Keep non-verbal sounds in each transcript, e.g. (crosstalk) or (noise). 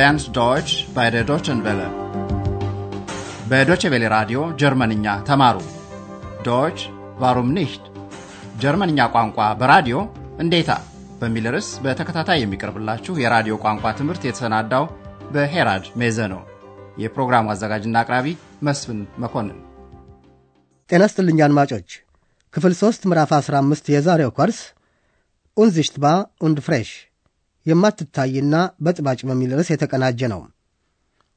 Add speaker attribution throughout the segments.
Speaker 1: lernt Deutsch bei der Deutschen Welle. በዶቼ ቬለ ራዲዮ ጀርመንኛ ተማሩ። ዶች ዋሩም ኒሽት ጀርመንኛ ቋንቋ በራዲዮ እንዴታ በሚል ርዕስ በተከታታይ የሚቀርብላችሁ የራዲዮ ቋንቋ ትምህርት የተሰናዳው በሄራድ ሜዘ ነው። የፕሮግራሙ አዘጋጅና አቅራቢ መስፍን መኮንን።
Speaker 2: ጤና ይስጥልኝ አድማጮች። ክፍል ሦስት ምዕራፍ 15 የዛሬው ኮርስ ኡንዚሽትባ ኡንድ ፍሬሽ የማትታይና በጥባጭ በሚል ርዕስ የተቀናጀ ነው።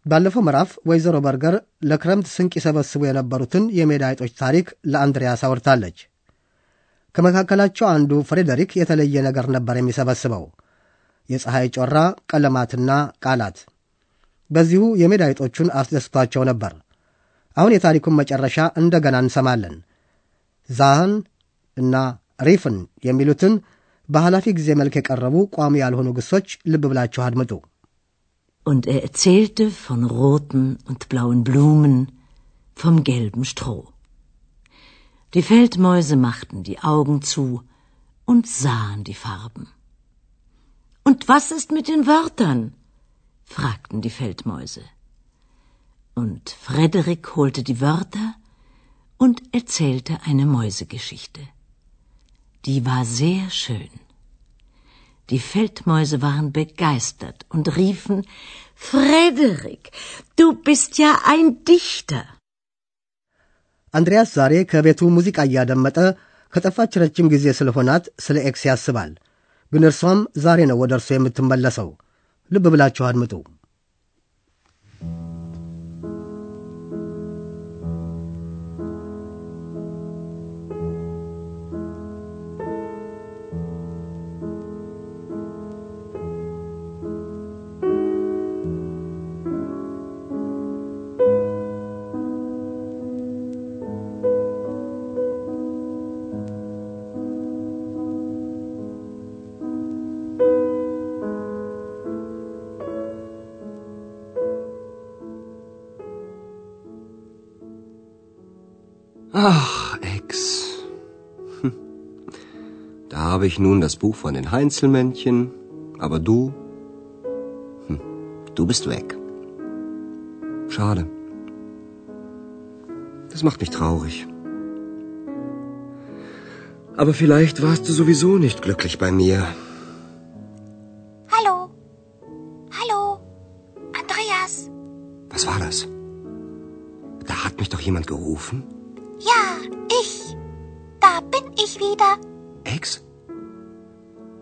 Speaker 2: ባለፈው ምዕራፍ ወይዘሮ በርገር ለክረምት ስንቅ ይሰበስቡ የነበሩትን የሜዳ አይጦች ታሪክ ለአንድሪያስ አውርታለች። ከመካከላቸው አንዱ ፍሬደሪክ የተለየ ነገር ነበር የሚሰበስበው፣ የፀሐይ ጮራ፣ ቀለማትና ቃላት። በዚሁ የሜዳ አይጦቹን አስደስቷቸው ነበር። አሁን የታሪኩን መጨረሻ እንደገና እንሰማለን። ዛህን እና ሪፍን የሚሉትን በኃላፊ ጊዜ መልክ የቀረቡ ቋሚ ያልሆኑ ግሶች ልብ ብላችሁ አድምጡ።
Speaker 3: Und er erzählte von roten und blauen Blumen, vom gelben Stroh. Die Feldmäuse machten die Augen zu und sahen die Farben. Und was ist mit den Wörtern? fragten die Feldmäuse. Und Frederik holte die Wörter und erzählte eine Mäusegeschichte. Die war sehr schön. Die Feldmäuse waren begeistert und riefen Frederik, du bist ja ein Dichter.
Speaker 2: አንድሪያስ ዛሬ ከቤቱ ሙዚቃ እያደመጠ ከጠፋች ረጅም ጊዜ ስለሆናት ስለ ኤክስ ያስባል። ግን እርሷም ዛሬ ነው ወደ እርሱ የምትመለሰው። ልብ ብላችሁ አድምጡ።
Speaker 4: Ach, Ex. Hm. (laughs) Da habe ich nun das Buch von den Heinzelmännchen, aber du, hm, du bist weg. Schade. Das macht mich traurig. Aber vielleicht warst du sowieso nicht glücklich bei mir.
Speaker 5: Hallo. Hallo. Andreas.
Speaker 4: Was war das? Da hat mich doch jemand gerufen.
Speaker 5: Ja, ich. Da bin ich wieder.
Speaker 4: Ex?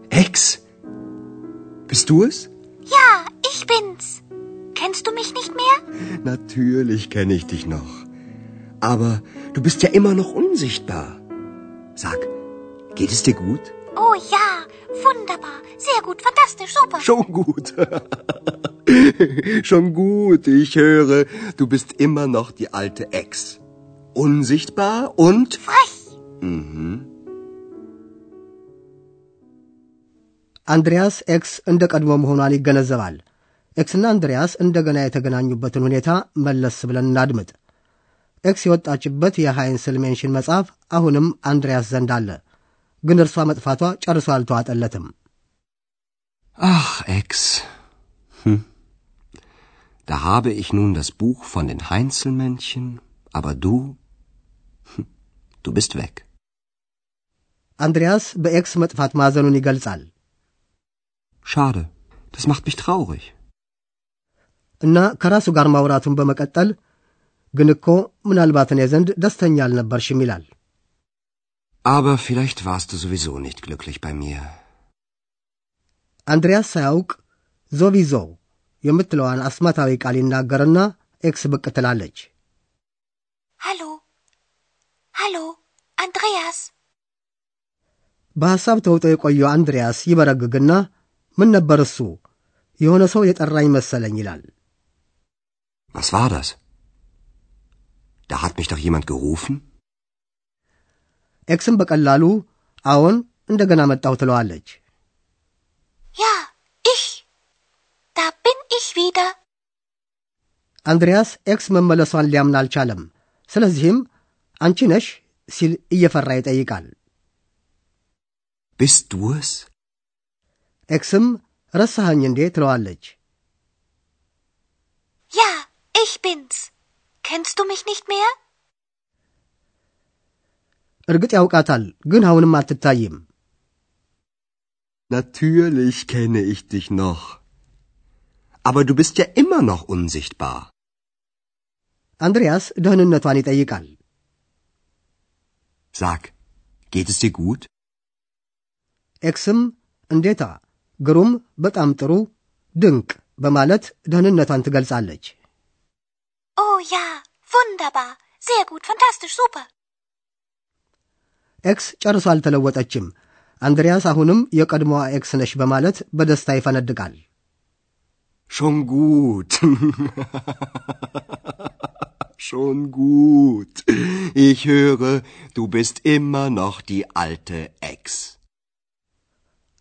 Speaker 4: Ex? Bist du es?
Speaker 5: Ja, ich bin's. Kennst du mich nicht mehr?
Speaker 4: Natürlich kenne ich dich noch. Aber du bist ja immer noch unsichtbar. Sag, geht es dir gut?
Speaker 5: Oh ja, wunderbar. Sehr gut, fantastisch, super.
Speaker 4: Schon gut. (laughs) Schon gut, ich höre, du bist immer noch die alte Ex Unsichtbar und...
Speaker 5: Frech.
Speaker 4: Mhm.
Speaker 2: አንድሪያስ ኤክስ እንደ ቀድሞ መሆኗን ይገነዘባል። ኤክስና አንድሪያስ እንደገና የተገናኙበትን ሁኔታ መለስ ብለን እናድምጥ። ኤክስ የወጣችበት የሃይንስል ሜንሽን መጽሐፍ አሁንም አንድሪያስ ዘንድ አለ። ግን እርሷ መጥፋቷ ጨርሶ አልተዋጠለትም።
Speaker 4: Ach, Ex. Hm. Da habe ich nun das Buch von den Heinzelmännchen, aber du, hm, du bist weg.
Speaker 2: አንድሪያስ በኤክስ መጥፋት ማዘኑን ይገልጻል
Speaker 4: Schade, das macht mich traurig.
Speaker 2: እና ከራሱ ጋር ማውራቱን በመቀጠል ግን እኮ ምናልባት እኔ ዘንድ ደስተኛ አልነበርሽም ይላል።
Speaker 4: Aber vielleicht warst du sowieso nicht glücklich bei mir.
Speaker 2: አንድሪያስ ሳያውቅ ዞቪዞ የምትለዋን አስማታዊ ቃል ይናገርና ኤክስ ብቅ ትላለች።
Speaker 5: Hallo. Hallo. Andreas.
Speaker 2: በሐሳብ ተውጦ የቆየው አንድሪያስ ይበረግግና ምን ነበር እሱ የሆነ ሰው የጠራኝ መሰለኝ ይላል።
Speaker 4: Was war das? Da hat mich doch jemand gerufen?
Speaker 2: ኤክስም በቀላሉ አዎን እንደገና መጣሁ ትለዋለች።
Speaker 5: Ja, ich. Da bin ich wieder.
Speaker 2: አንድሪያስ ኤክስ መመለሷን ሊያምን አልቻለም። ስለዚህም አንቺ ነሽ ሲል እየፈራ ይጠይቃል።
Speaker 4: Bist du es?
Speaker 2: ኤክስም ረሳኸኝ እንዴ ትለዋለች።
Speaker 5: bin's. Kennst du mich nicht mehr?
Speaker 2: እርግጥ ያውቃታል፣ ግን አሁንም አትታይም።
Speaker 4: Natürlich kenne ich dich noch. Aber du bist ja immer noch unsichtbar.
Speaker 2: አንድሪያስ ደህንነቷን ይጠይቃል።
Speaker 4: Sag, geht es dir gut?
Speaker 2: ኤክስም እንዴታ፣ ግሩም፣ በጣም ጥሩ፣ ድንቅ በማለት ደህንነቷን ትገልጻለች።
Speaker 5: Oh ja, wunderbar. Sehr gut, fantastisch, super.
Speaker 2: ኤክስ ጨርሶ አልተለወጠችም። አንድሪያስ አሁንም የቀድሞዋ ኤክስ ነሽ በማለት በደስታ ይፈነድቃል።
Speaker 4: Schon (laughs) gut. Schon gut. Ich höre, du bist immer noch die alte Ex.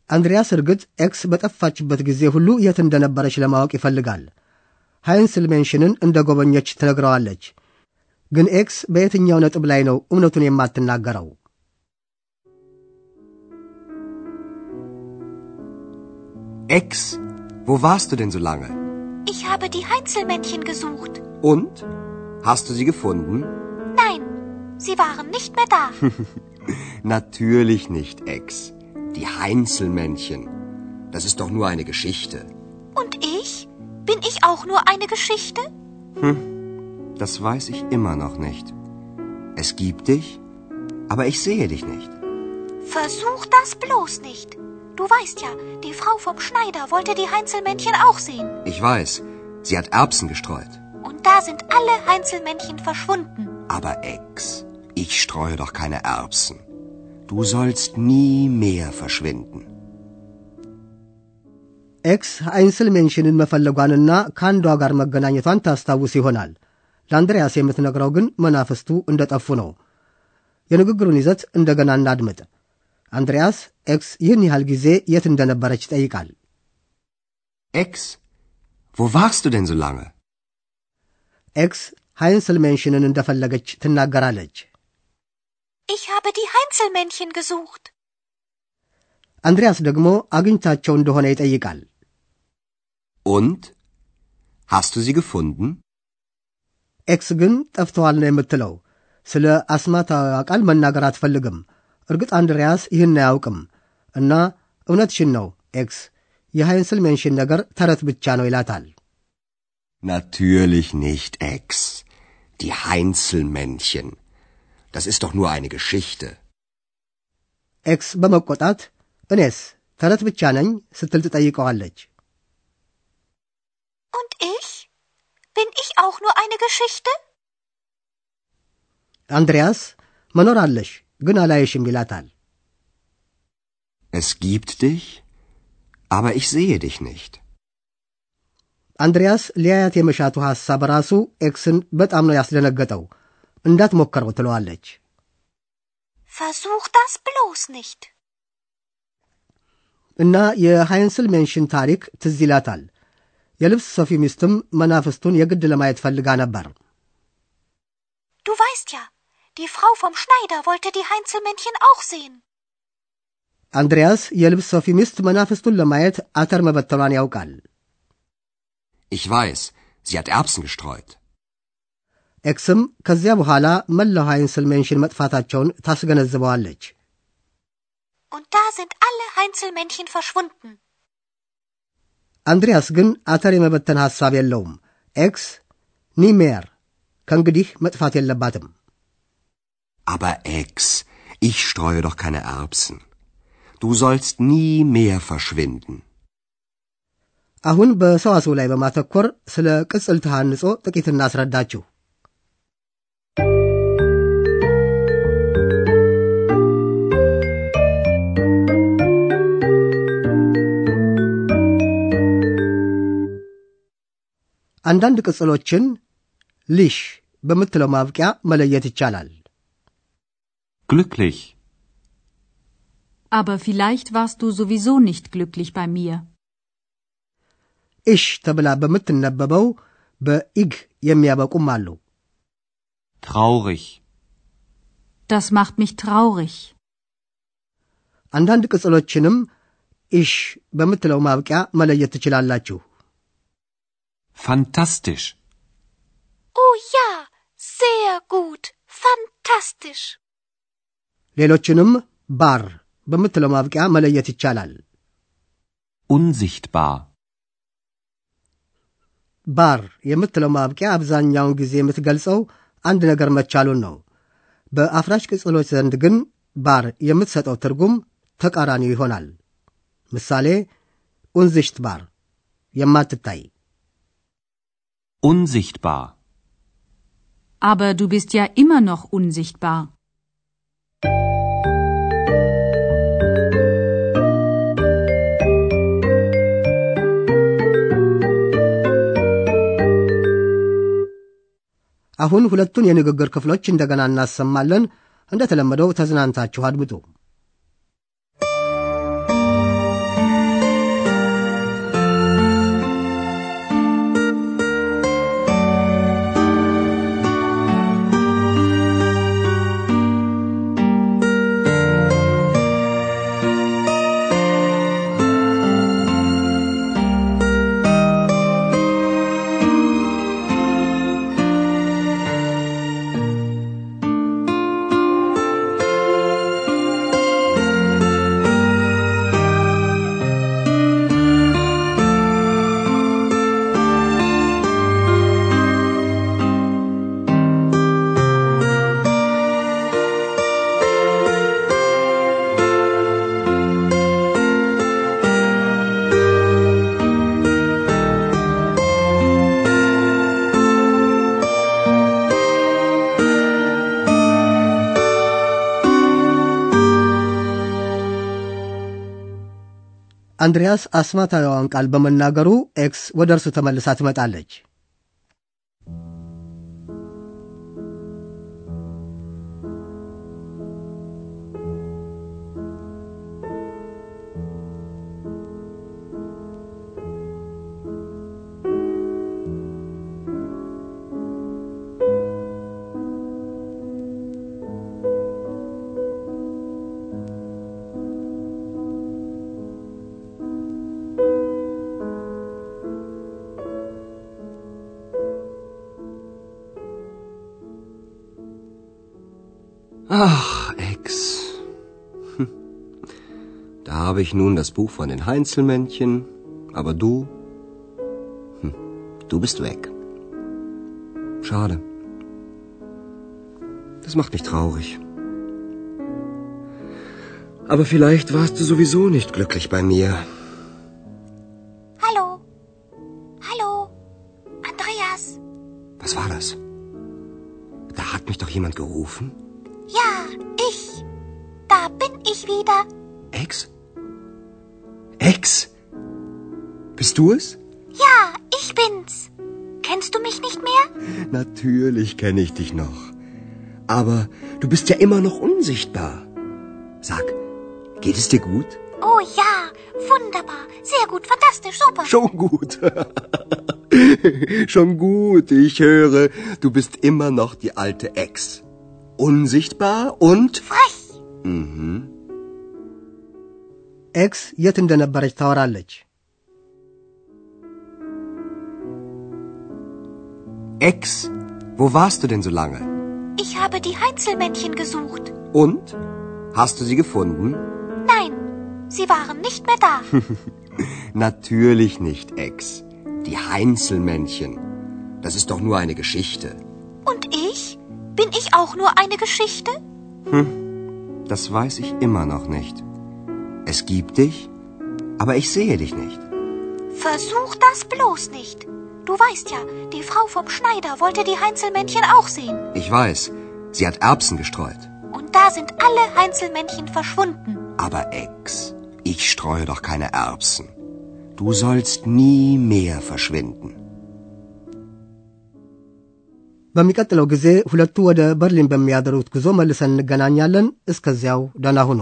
Speaker 2: አንድሪያስ እርግጥ ኤክስ በጠፋችበት ጊዜ ሁሉ የት እንደነበረች ለማወቅ ይፈልጋል። ሃይንስል ሜንሽንን እንደ ጎበኘች ትነግረዋለች። ግን ኤክስ በየትኛው ነጥብ ላይ ነው እውነቱን የማትናገረው?
Speaker 4: Ex, wo warst du denn so lange?
Speaker 5: Ich habe die Heinzelmännchen gesucht.
Speaker 4: Und? Hast du sie gefunden?
Speaker 5: Nein, sie waren nicht mehr da. (laughs)
Speaker 4: Natürlich nicht, Ex. Die Heinzelmännchen. Das ist doch nur eine Geschichte.
Speaker 5: Und ich? Bin ich auch nur eine Geschichte?
Speaker 4: Das weiß ich immer noch nicht. Es gibt dich, aber ich sehe dich nicht.
Speaker 5: Versuch das bloß nicht. Du weißt ja, die Frau vom Schneider wollte die Heinzelmännchen auch sehen.
Speaker 4: Ich weiß, sie hat Erbsen gestreut.
Speaker 5: Und da sind alle Heinzelmännchen verschwunden.
Speaker 4: Aber Ex, ich streue doch keine Erbsen. Du sollst nie mehr verschwinden.
Speaker 2: ኤክስ ሃይንስል ሜንሽንን መፈለጓንና ከአንዷ ጋር መገናኘቷን ታስታውስ ይሆናል። ለአንድሪያስ የምትነግረው ግን መናፍስቱ እንደ ጠፉ ነው። የንግግሩን ይዘት እንደገና እናድምጥ። አንድሪያስ ኤክስ ይህን ያህል ጊዜ የት እንደነበረች ይጠይቃል።
Speaker 4: Ex, wo warst du denn so lange?
Speaker 2: ኤክስ ሃይንስል ሜንሽንን እንደፈለገች ትናገራለች።
Speaker 5: Ich habe die Heinzelmännchen gesucht.
Speaker 2: አንድሪያስ ደግሞ አግኝታቸው እንደሆነ ይጠይቃል።
Speaker 4: Und? Hast du sie gefunden?
Speaker 2: ኤክስ ግን ጠፍተዋል ነው የምትለው። ስለ አስማታዊዋ ቃል መናገር አትፈልግም። እርግጥ አንድሪያስ ይህን አያውቅም እና እውነትሽን ነው ኤክስ፣ የሃይንስል ሜንሽን ነገር ተረት ብቻ ነው ይላታል።
Speaker 4: Natürlich nicht, Ex. Die Heinzelmännchen. Das ist doch nur eine Geschichte.
Speaker 2: ኤክስ በመቆጣት እኔስ ተረት ብቻ ነኝ ስትል ትጠይቀዋለች።
Speaker 5: Und ich? Bin ich auch nur eine Geschichte?
Speaker 2: አንድሪያስ መኖር አለሽ ግን አላየሽም ይላታል።
Speaker 4: Es gibt dich, aber ich sehe dich nicht.
Speaker 2: አንድሪያስ ሊያያት የመሻቱ ሐሳብ ራሱ ኤክስን በጣም ነው ያስደነገጠው። እንዳትሞከረው ትለዋለች።
Speaker 5: Versuch das bloß nicht.
Speaker 2: እና የሃይንስል ሜንሽን ታሪክ ትዝ ይላታል። የልብስ ሰፊ ሚስትም መናፍስቱን የግድ ለማየት ፈልጋ ነበር።
Speaker 5: Du weißt ja, die Frau vom Schneider wollte die Heinzelmännchen auch sehen.
Speaker 2: አንድሪያስ የልብስ ሰፊ ሚስት መናፍስቱን ለማየት አተር መበተኗን ያውቃል።
Speaker 4: Ich weiß, sie hat Erbsen gestreut.
Speaker 2: ኤክስም ከዚያ በኋላ መላው ሃይንስል ሜንሽን መጥፋታቸውን ታስገነዝበዋለች።
Speaker 5: Und da sind alle Heinzelmännchen verschwunden.
Speaker 2: አንድሪያስ ግን አተር የመበተን ሐሳብ የለውም። ኤክስ ኒሜር ከእንግዲህ መጥፋት የለባትም።
Speaker 4: Aber Ex, ich streue doch keine Erbsen. Du sollst nie mehr verschwinden.
Speaker 2: አሁን በሰዋስው ላይ በማተኮር ስለ ቅጽል ተሐንጾ ጥቂት እናስረዳችሁ። አንዳንድ ቅጽሎችን ሊሽ በምትለው ማብቂያ መለየት ይቻላል።
Speaker 6: Glücklich.
Speaker 7: Aber vielleicht warst du sowieso nicht glücklich bei mir.
Speaker 2: ኢሽ ተብላ በምትነበበው በኢግ የሚያበቁም አሉ።
Speaker 6: Traurig.
Speaker 7: Das macht mich traurig.
Speaker 2: አንዳንድ ቅጽሎችንም ኢሽ በምትለው ማብቂያ መለየት ትችላላችሁ።
Speaker 6: Fantastisch.
Speaker 5: Oh ja, sehr gut. Fantastisch.
Speaker 2: ሌሎችንም ባር በምትለው ማብቂያ መለየት ይቻላል።
Speaker 6: Unsichtbar.
Speaker 2: ባር የምትለው ማብቂያ አብዛኛውን ጊዜ የምትገልጸው አንድ ነገር መቻሉን ነው። በአፍራሽ ቅጽሎች ዘንድ ግን ባር የምትሰጠው ትርጉም ተቃራኒው ይሆናል። ምሳሌ ኡንዚሽት ባር የማትታይ
Speaker 6: Unsichtbar.
Speaker 7: Aber du bist ja immer noch unsichtbar.
Speaker 2: አሁን ሁለቱን የንግግር ክፍሎች እንደገና እናሰማለን። እንደተለመደው ተዝናንታችሁ አድምጡ። አንድሪያስ አስማታዊዋን ቃል በመናገሩ ኤክስ ወደ እርሱ ተመልሳ ትመጣለች።
Speaker 4: Ach, Ex. Hm. Da habe ich nun das Buch von den Heinzelmännchen, aber du, hm, du bist weg. Schade. Das macht mich traurig. Aber vielleicht warst du sowieso nicht glücklich bei mir.
Speaker 5: Hallo. Hallo. Andreas.
Speaker 4: Was war das? Da hat mich doch jemand gerufen. Ex? Ex? Bist du es?
Speaker 5: Ja, ich bin's. Kennst du mich nicht mehr?
Speaker 4: Natürlich kenne ich dich noch. Aber du bist ja immer noch unsichtbar. Sag, geht es dir gut?
Speaker 5: Oh ja, wunderbar. Sehr gut, fantastisch, super.
Speaker 4: Schon gut. (laughs) Schon gut. Ich höre, du bist immer noch die alte Ex. Unsichtbar und...
Speaker 5: Frech.
Speaker 4: Mhm.
Speaker 2: ኤክስ የት እንደነበረች ታወራለች።
Speaker 4: Ex, wo warst du denn so lange?
Speaker 5: Ich habe die Heinzelmännchen gesucht.
Speaker 4: Und? Hast du sie gefunden?
Speaker 5: Nein, sie waren nicht mehr da. (laughs)
Speaker 4: Natürlich nicht, Ex. Die Heinzelmännchen. Das ist doch nur eine Geschichte.
Speaker 5: Und ich? Bin ich auch nur eine Geschichte?
Speaker 4: Das weiß ich immer noch nicht. Es gibt dich, aber ich sehe dich nicht.
Speaker 5: Versuch das bloß nicht. Du weißt ja, die Frau vom Schneider wollte die Heinzelmännchen auch sehen.
Speaker 4: Ich weiß, sie hat Erbsen gestreut.
Speaker 5: Und da sind alle Heinzelmännchen verschwunden.
Speaker 4: Aber Ex, ich streue doch keine Erbsen. Du sollst nie mehr verschwinden.
Speaker 2: በሚቀጥለው ጊዜ ሁለቱ ወደ በርሊን በሚያደርጉት ጉዞ መልሰን እንገናኛለን። እስከዚያው ደህና ሁኑ።